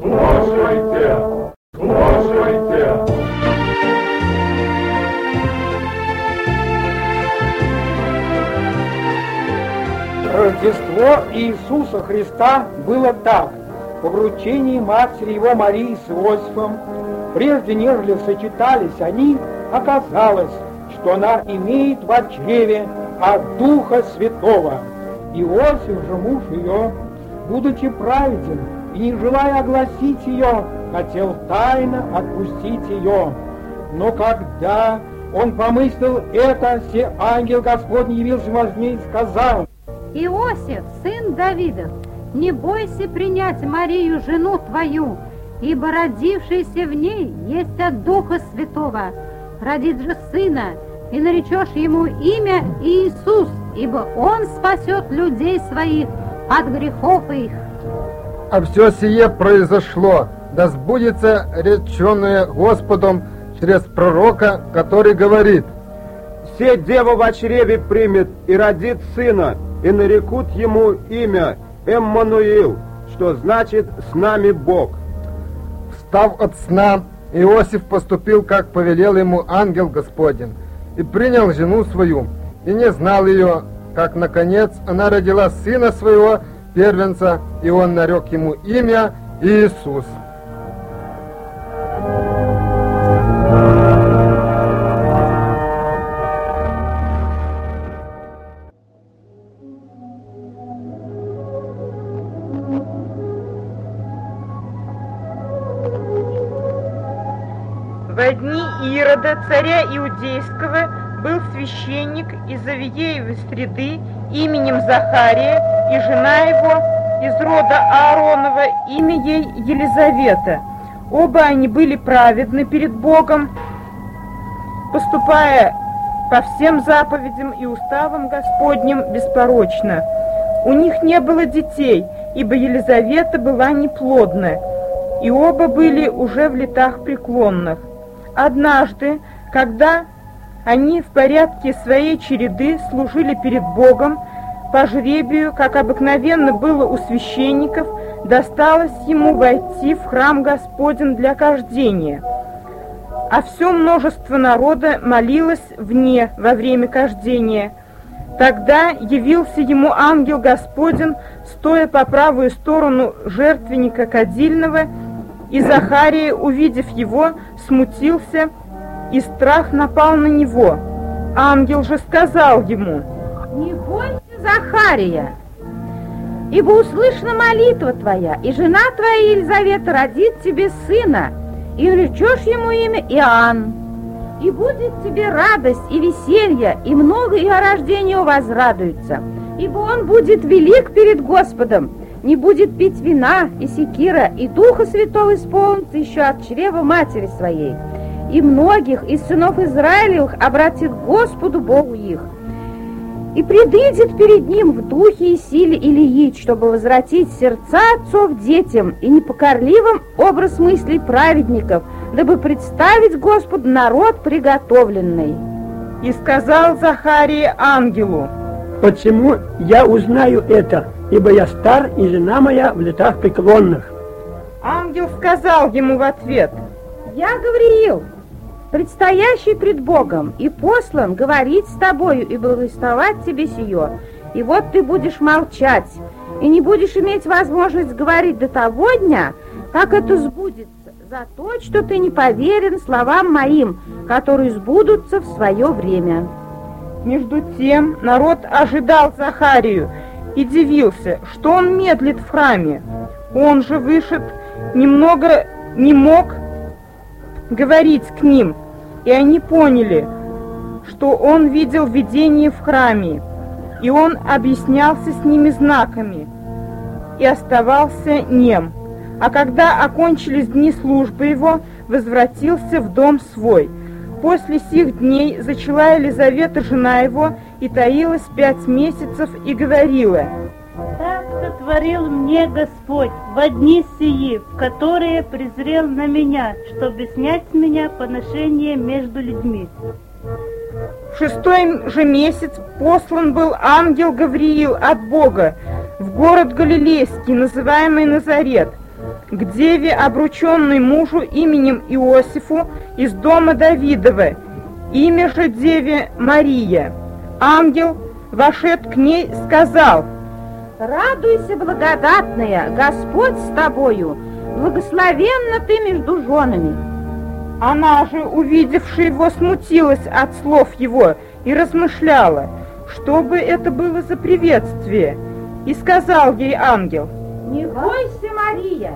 Слушайте! Слушайте! Рождество Иисуса Христа было так. По вручении матери его Марии с Иосифом, прежде нежели сочетались они, оказалось, что она имеет в чреве от Духа Святого. Иосиф же муж ее, будучи праведен и желая огласить ее, хотел тайно отпустить ее. Но когда он помыслил это, все ангел Господний явился возьми и сказал, Иосиф, сын Давидов, не бойся принять Марию, жену твою, ибо родившийся в ней есть от Духа Святого. Родит же сына, и наречешь ему имя Иисус, ибо он спасет людей своих от грехов их. А все сие произошло, да сбудется реченное Господом через пророка, который говорит, «Все дева в чреве примет и родит сына, и нарекут ему имя Эммануил, что значит «с нами Бог». Встав от сна, Иосиф поступил, как повелел ему ангел Господень, и принял жену свою, и не знал ее, как, наконец, она родила сына своего, первенца, и он нарек ему имя Иисус. Во дни Ирода, царя Иудейского, был священник из Авиеевой среды именем Захария, и жена его из рода Ааронова, имя ей Елизавета. Оба они были праведны перед Богом, поступая по всем заповедям и уставам Господним беспорочно. У них не было детей, ибо Елизавета была неплодна, и оба были уже в летах преклонных. Однажды, когда они в порядке своей череды служили перед Богом, по жребию, как обыкновенно было у священников, досталось ему войти в храм Господень для кождения. А все множество народа молилось вне во время кождения. Тогда явился ему ангел Господень, стоя по правую сторону жертвенника кадильного, и Захария, увидев его, смутился, и страх напал на него. Ангел же сказал ему, «Не бойся, Захария, ибо услышана молитва твоя, и жена твоя Елизавета родит тебе сына, и наречешь ему имя Иоанн. И будет тебе радость и веселье, и много и о рождении возрадуются, ибо он будет велик перед Господом, не будет пить вина и секира, и Духа Святого исполнится еще от чрева матери своей. И многих из сынов Израилевых обратит Господу Богу их. И предыдет перед ним в духе и силе Илиит, чтобы возвратить сердца отцов детям и непокорливым образ мыслей праведников, дабы представить Господу народ приготовленный. и сказал Захария ангелу, Почему я узнаю это? Ибо я стар, и жена моя в летах преклонных. Ангел сказал ему в ответ, Я Гавриил, предстоящий пред Богом, и послан говорить с тобою и благословать тебе сие. И вот ты будешь молчать, и не будешь иметь возможность говорить до того дня, как это сбудется, за то, что ты не поверен словам моим, которые сбудутся в свое время. Между тем народ ожидал Захарию и дивился, что он медлит в храме. Он же вышед немного не мог говорить к ним, и они поняли, что он видел видение в храме, и он объяснялся с ними знаками и оставался нем. А когда окончились дни службы его, возвратился в дом свой. После сих дней зачала Елизавета, жена его, и таилась пять месяцев, и говорила, сотворил мне Господь в дни сии, в которые презрел на меня, чтобы снять с меня поношение между людьми. В шестой же месяц послан был ангел Гавриил от Бога в город Галилейский, называемый Назарет, к деве, обрученной мужу именем Иосифу из дома Давидова, имя же деве Мария. Ангел, вошед к ней, сказал, Радуйся, благодатная, Господь с тобою, благословенна ты между женами. Она же, увидевши его, смутилась от слов его и размышляла, что бы это было за приветствие. И сказал ей ангел, «Не бойся, Мария,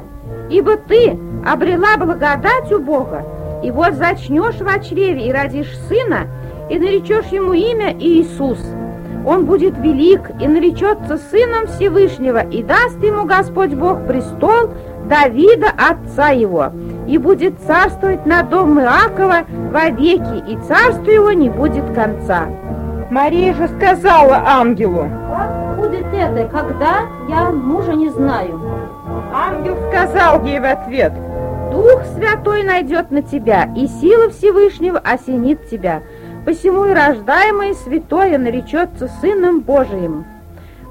ибо ты обрела благодать у Бога, и вот зачнешь в чреве и родишь сына, и наречешь ему имя Иисус. Он будет велик и наречется сыном Всевышнего, и даст ему Господь Бог престол Давида, отца его, и будет царствовать на дом Иакова вовеки, и царству его не будет конца. Мария же сказала ангелу, «Как будет это, когда я мужа не знаю?» Ангел сказал ей в ответ, «Дух Святой найдет на тебя, и сила Всевышнего осенит тебя, посему и рождаемое святое наречется Сыном Божиим.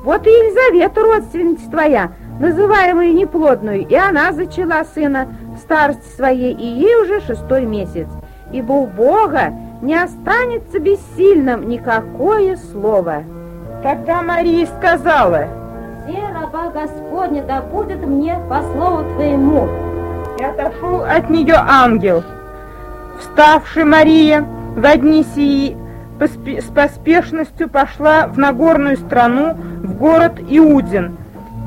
Вот и Елизавета, родственница твоя, называемая неплодную, и она зачала сына в старости своей, и ей уже шестой месяц. Ибо у Бога не останется бессильным никакое слово. Тогда Мария сказала, «Все раба Господня да будет мне по слову твоему». И отошел от нее ангел. Вставший Мария в дни сии с поспешностью пошла в Нагорную страну, в город Иудин,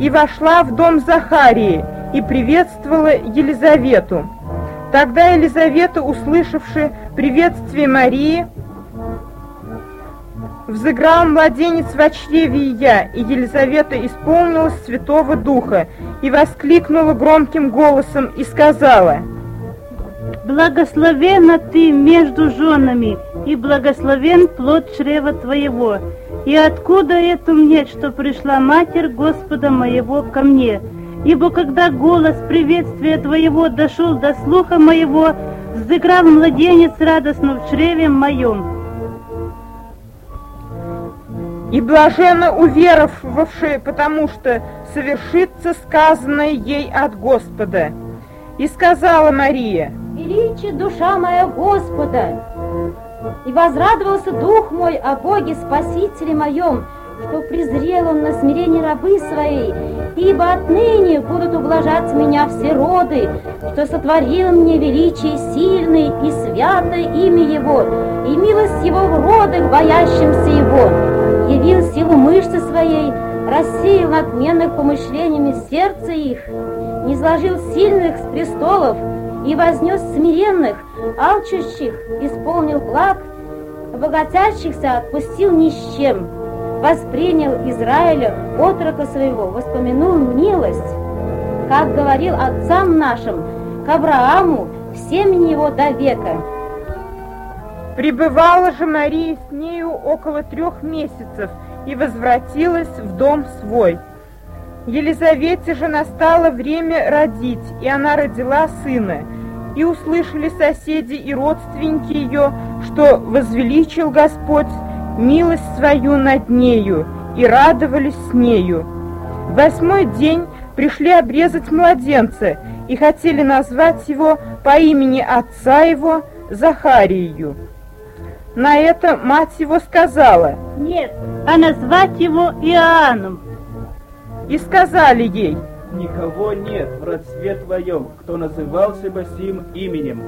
и вошла в дом Захарии и приветствовала Елизавету. Тогда Елизавета, услышавши приветствие Марии, взыграл младенец в чреве я, и Елизавета исполнилась Святого Духа и воскликнула громким голосом и сказала, «Благословена ты между женами, и благословен плод чрева твоего. И откуда это мне, что пришла Матерь Господа моего ко мне? Ибо когда голос приветствия твоего дошел до слуха моего, взыграл младенец радостно в чреве моем. И блаженно уверовавшие, потому что совершится сказанное ей от Господа. И сказала Мария, «Величие душа моя Господа, и возрадовался дух мой о Боге Спасителе моем, что презрел он на смирение рабы своей, ибо отныне будут ублажать меня все роды, что сотворил мне величие сильный и святое имя Его, и милость Его в родах, боящимся Его, явил силу мышцы своей, рассеял надменных помышлениями сердца их, не сложил сильных с престолов, и вознес смиренных, алчущих, исполнил благ, богатящихся отпустил ни с чем, воспринял Израиля, отрока своего, воспомянул милость, как говорил отцам нашим, к Аврааму, в семени его до века. Пребывала же Мария с нею около трех месяцев и возвратилась в дом свой. Елизавете же настало время родить, и она родила сына. И услышали соседи и родственники ее, что возвеличил Господь милость свою над нею, и радовались с нею. В восьмой день пришли обрезать младенца, и хотели назвать его по имени отца его Захарию. На это мать его сказала, «Нет, а назвать его Иоанном». И сказали ей, «Никого нет в родстве твоем, кто назывался бы сим именем».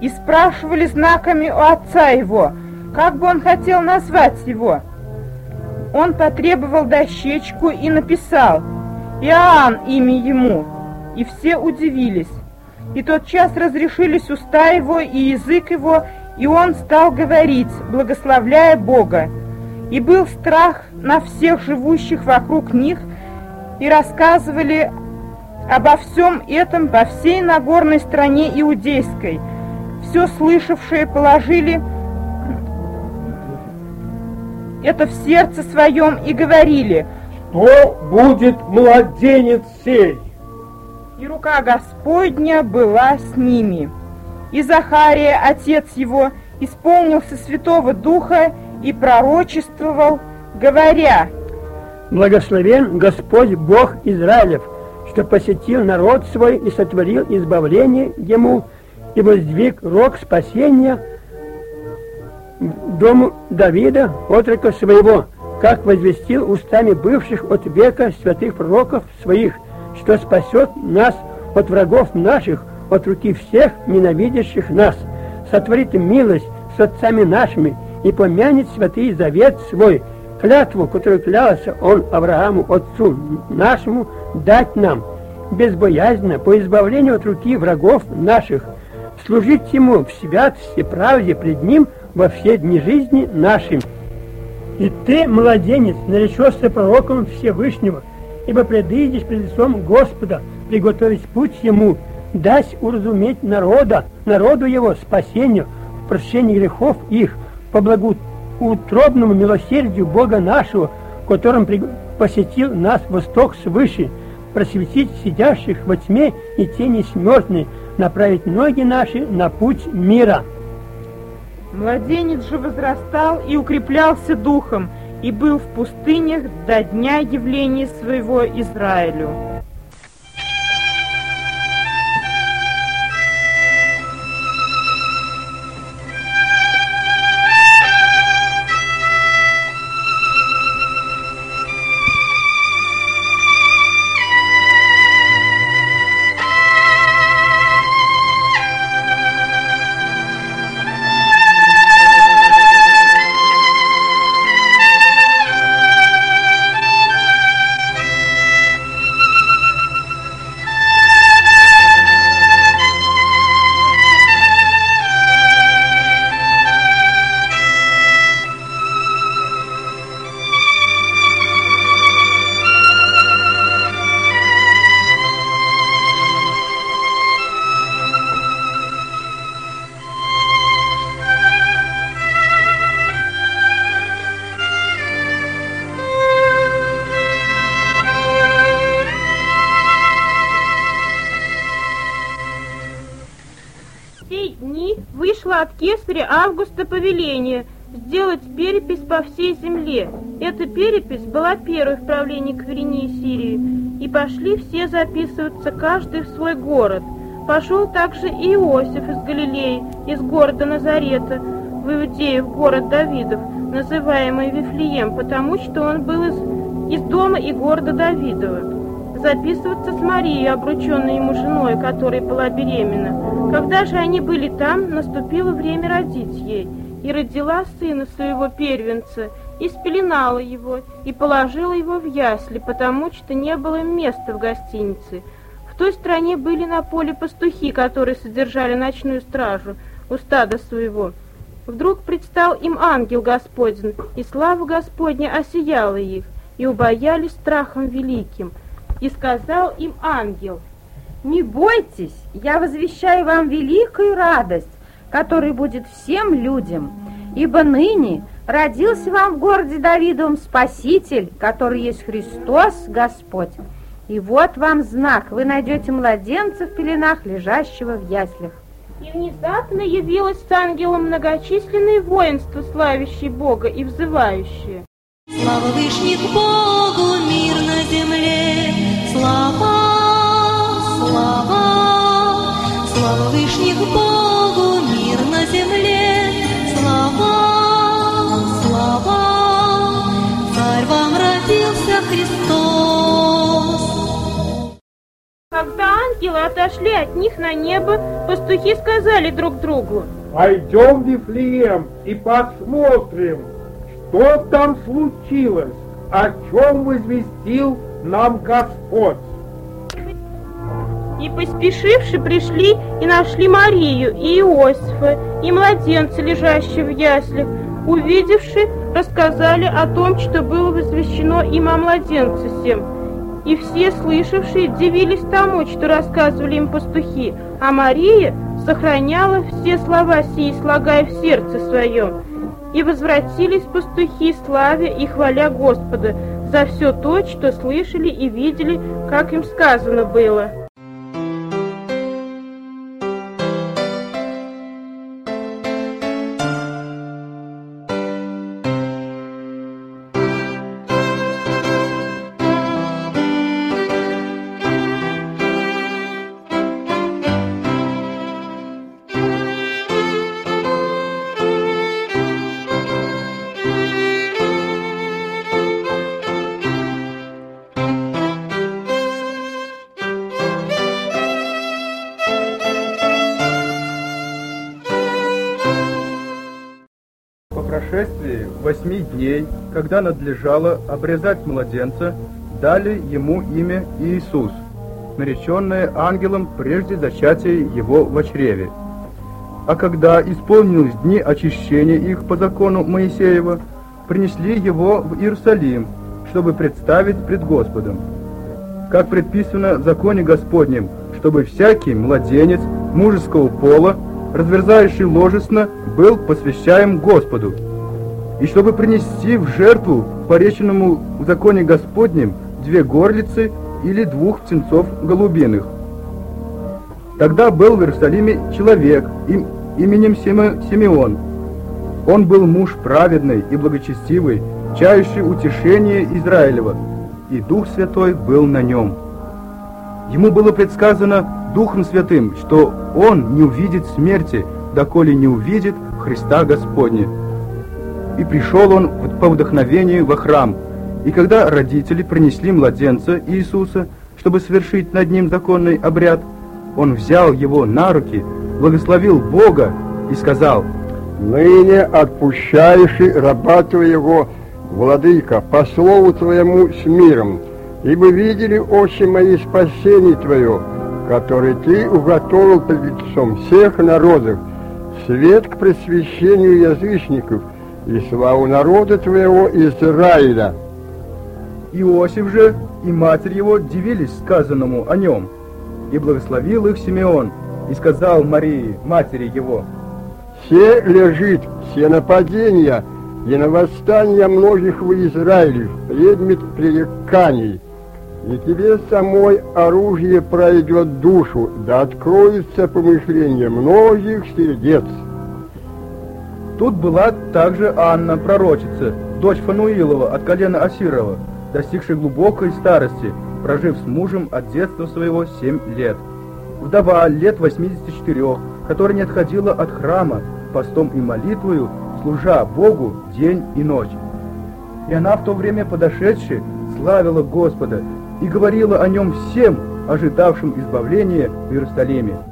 И спрашивали знаками у отца его, как бы он хотел назвать его. Он потребовал дощечку и написал «Иоанн имя ему», и все удивились. И тот час разрешились уста его и язык его, и он стал говорить, благословляя Бога. И был страх на всех живущих вокруг них, и рассказывали обо всем этом по всей Нагорной стране Иудейской. Все слышавшие положили это в сердце своем и говорили, «Что будет младенец сей?» И рука Господня была с ними. И Захария, отец его, исполнился Святого Духа и пророчествовал, говоря, Благословен Господь Бог Израилев, что посетил народ свой и сотворил избавление ему, и воздвиг рог спасения дому Давида, отрока своего, как возвестил устами бывших от века святых пророков своих, что спасет нас от врагов наших, от руки всех ненавидящих нас, сотворит милость с отцами нашими и помянет святый завет свой, клятву, которую клялся он Аврааму, отцу нашему, дать нам, безбоязненно, по избавлению от руки врагов наших, служить ему в святости, правде пред ним во все дни жизни нашим. И ты, младенец, наречешься пророком Всевышнего, ибо предыдешь пред лицом Господа, приготовить путь ему, дать уразуметь народа, народу его спасению, прощение грехов их, по благоутробному милосердию Бога нашего, которым посетил нас восток свыше, просветить сидящих во тьме и тени смертной, направить ноги наши на путь мира. Младенец же возрастал и укреплялся духом, и был в пустынях до дня явления своего Израилю. Августа повеление сделать перепись по всей земле. Эта перепись была первой в правлении Кверинии Сирии, и пошли все записываться, каждый в свой город. Пошел также и Иосиф из Галилеи, из города Назарета, в Иудею, в город Давидов, называемый Вифлеем, потому что он был из, из дома и города Давидова записываться с Марией, обрученной ему женой, которая была беременна. Когда же они были там, наступило время родить ей, и родила сына своего первенца, и спеленала его, и положила его в ясли, потому что не было места в гостинице. В той стране были на поле пастухи, которые содержали ночную стражу у стада своего. Вдруг предстал им ангел Господень, и слава Господня осияла их, и убоялись страхом великим – и сказал им ангел, «Не бойтесь, я возвещаю вам великую радость, которая будет всем людям, ибо ныне родился вам в городе Давидовом Спаситель, который есть Христос Господь. И вот вам знак, вы найдете младенца в пеленах, лежащего в яслях». И внезапно явилось с ангелом многочисленное воинство, славящее Бога и взывающее. Слава Вышних Богу, мир на земле, слава, слава, слава Вышних Богу, мир на земле, слава, слава, царь вам родился Христос. Когда ангелы отошли от них на небо, пастухи сказали друг другу, «Пойдем в Вифлеем и посмотрим, что там случилось? О чем возвестил нам Господь? И поспешивши пришли и нашли Марию и Иосифа, и младенца, лежащего в яслях. Увидевши, рассказали о том, что было возвещено им о младенце всем. И все слышавшие дивились тому, что рассказывали им пастухи, а Мария сохраняла все слова сии, слагая в сердце своем. И возвратились пастухи, славя и хваля Господа за все то, что слышали и видели, как им сказано было. Прошествии восьми дней, когда надлежало обрезать младенца, дали ему имя Иисус, нареченное ангелом прежде зачатия его в чреве. А когда исполнились дни очищения их по закону Моисеева, принесли его в Иерусалим, чтобы представить пред Господом. Как предписано в законе Господнем, чтобы всякий младенец мужеского пола, разверзающий ложесно, был посвящаем Господу, и чтобы принести в жертву пореченному в законе Господнем две горлицы или двух птенцов голубиных. Тогда был в Иерусалиме человек им, именем Симеон. Он был муж праведный и благочестивый, чающий утешение Израилева, и Дух Святой был на нем. Ему было предсказано Духом Святым, что он не увидит смерти, доколе не увидит Христа Господня. И пришел он по вдохновению во храм, и когда родители принесли младенца Иисуса, чтобы совершить над ним законный обряд, он взял его на руки, благословил Бога и сказал, «Ныне отпущаешь раба твоего, владыка, по слову твоему с миром, ибо видели очи мои спасение твое, который ты уготовил пред лицом всех народов, свет к просвещению язычников и славу народа твоего Израиля». Иосиф же и матерь его дивились сказанному о нем, и благословил их Симеон, и сказал Марии, матери его, «Все лежит, все нападения и на восстание многих в Израиле, предмет пререканий, и тебе самой оружие пройдет душу, да откроется помышление многих сердец». Тут была также Анна, пророчица, дочь Фануилова от колена Асирова, достигшей глубокой старости, прожив с мужем от детства своего семь лет. Вдова лет 84, которая не отходила от храма, постом и молитвою, служа Богу день и ночь. И она в то время подошедшая славила Господа и говорила о нем всем, ожидавшим избавления в Иерусалиме.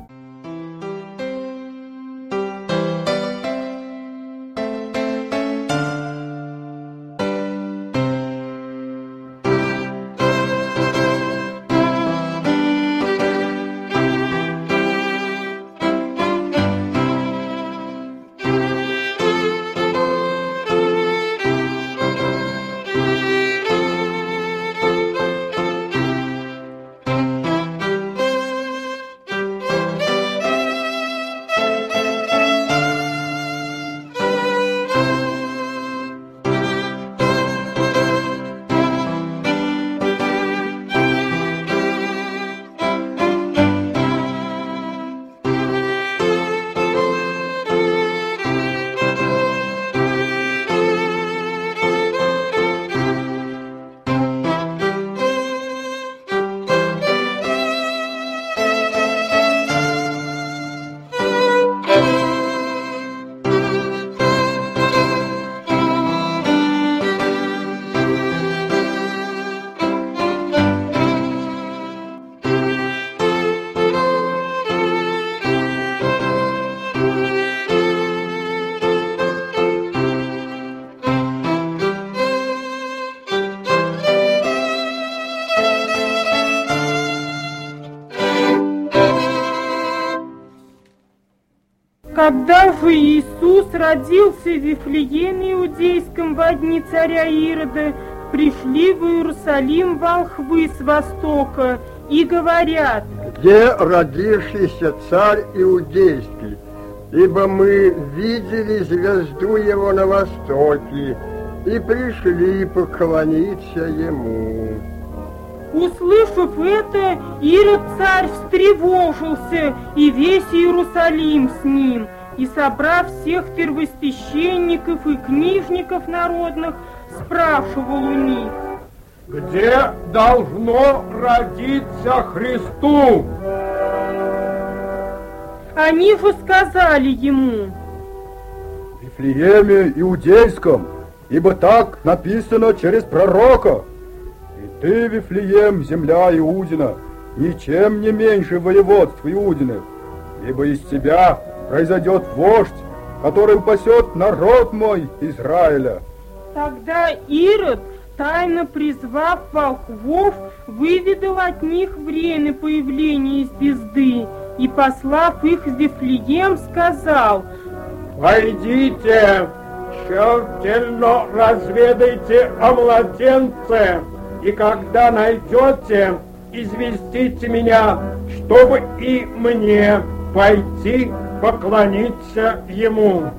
Когда же Иисус родился в Вифлееме Иудейском во дни царя Ирода, пришли в Иерусалим волхвы с востока и говорят, «Где родившийся царь Иудейский? Ибо мы видели звезду его на востоке и пришли поклониться ему». Услышав это, Ирод царь встревожился, и весь Иерусалим с ним, и, собрав всех первосвященников и книжников народных, спрашивал у них, Где должно родиться Христу? Они же сказали ему, В Вифлееме Иудейском, ибо так написано через пророка. И ты, Вифлеем, земля Иудина, ничем не меньше воеводств Иудиных, ибо из тебя произойдет вождь, которым пасет народ мой Израиля. Тогда Ирод, тайно призвав волхвов, выведал от них время появления звезды и, послав их в Вифлеем, сказал, «Пойдите, тщательно разведайте о младенце, и когда найдете, известите меня, чтобы и мне пойти поклониться ему».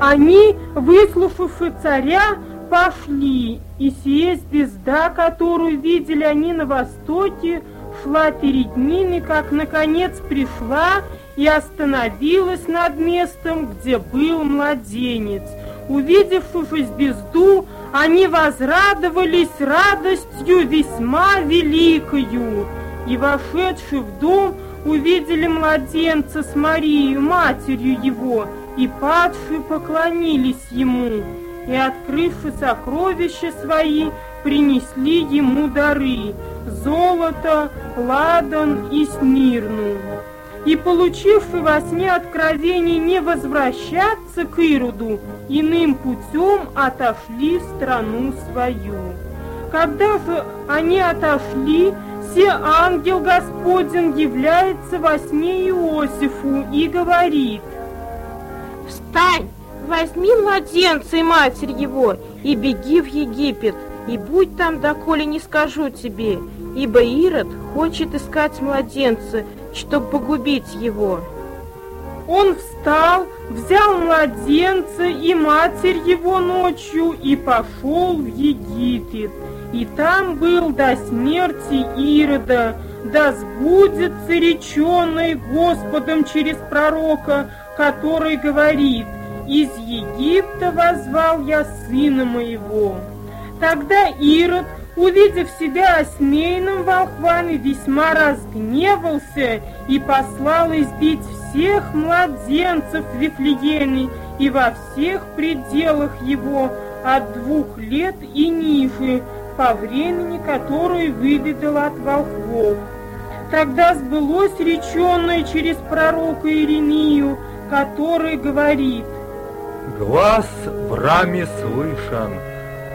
Они, выслушавши царя, пошли, и сия звезда, которую видели они на востоке, шла перед ними, как наконец пришла и остановилась над местом, где был младенец. Увидевши звезду, они возрадовались радостью весьма великою, и, вошедши в дом, увидели младенца с Марией, матерью его, и падшие поклонились ему, и, открывши сокровища свои, принесли ему дары – золото, ладан и смирну. И, получивши во сне откровение не возвращаться к Ироду, иным путем отошли в страну свою. Когда же они отошли, все ангел Господень является во сне Иосифу и говорит, Встань, возьми младенца и матерь его, и беги в Египет, и будь там, доколе не скажу тебе, ибо Ирод хочет искать младенца, чтобы погубить его. Он встал, взял младенца и матерь его ночью и пошел в Египет. И там был до смерти Ирода, да сбудется реченный Господом через пророка, который говорит, «Из Египта возвал я сына моего». Тогда Ирод, увидев себя осмеянным волхвами, весьма разгневался и послал избить всех младенцев в Вифлееме и во всех пределах его от двух лет и ниже, по времени, которое выведал от волхвов. Тогда сбылось реченное через пророка Иеремию, который говорит, «Глаз в раме слышен,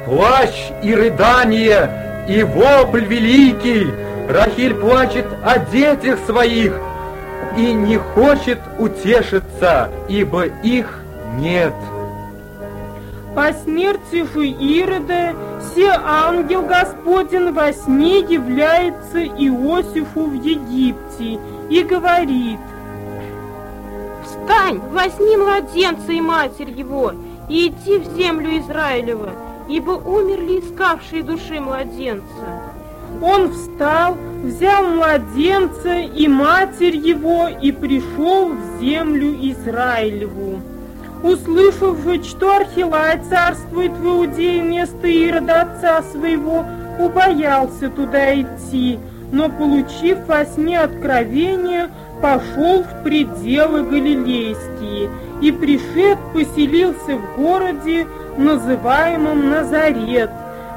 плач и рыдание, и вопль великий. Рахиль плачет о детях своих и не хочет утешиться, ибо их нет. По смерти же Ирода, все ангел Господень во сне является Иосифу в Египте и говорит, «Встань, возьми младенца и матерь его, и иди в землю Израилева, ибо умерли искавшие души младенца. Он встал, взял младенца и матерь его и пришел в землю Израилеву. Услышав же, что Архилай царствует в Иудее вместо Ирода отца своего, убоялся туда идти, но, получив во сне откровение, пошел в пределы Галилейские и, пришед, поселился в городе, называемом Назарет,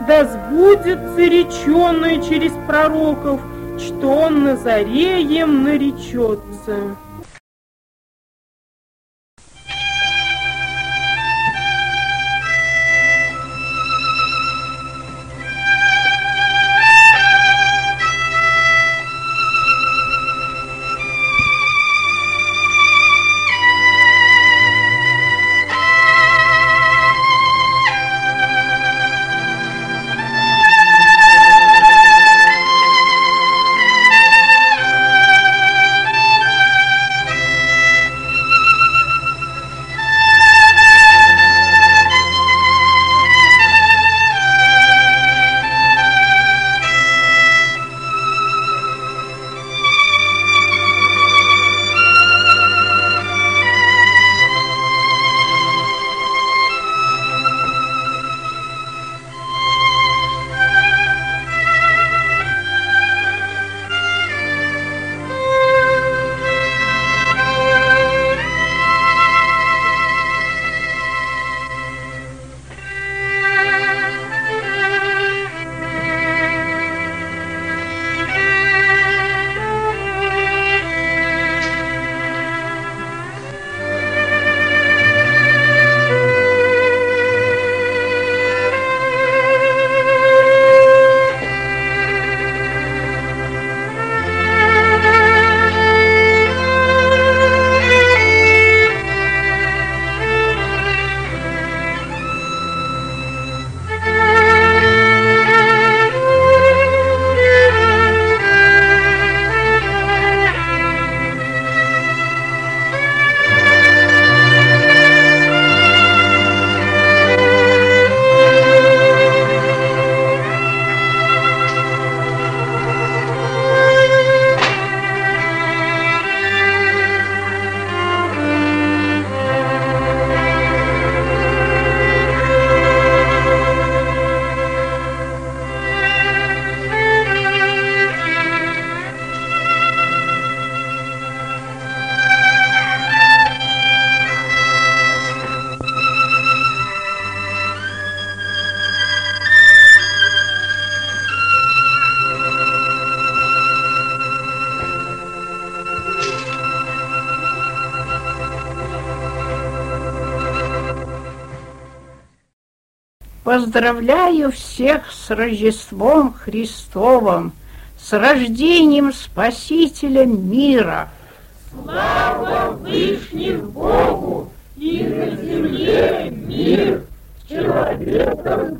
да сбудется реченное через пророков, что он Назареем наречется. Поздравляю всех с Рождеством Христовым, с рождением Спасителя мира. Слава Вышних Богу, и на земле мир, человеком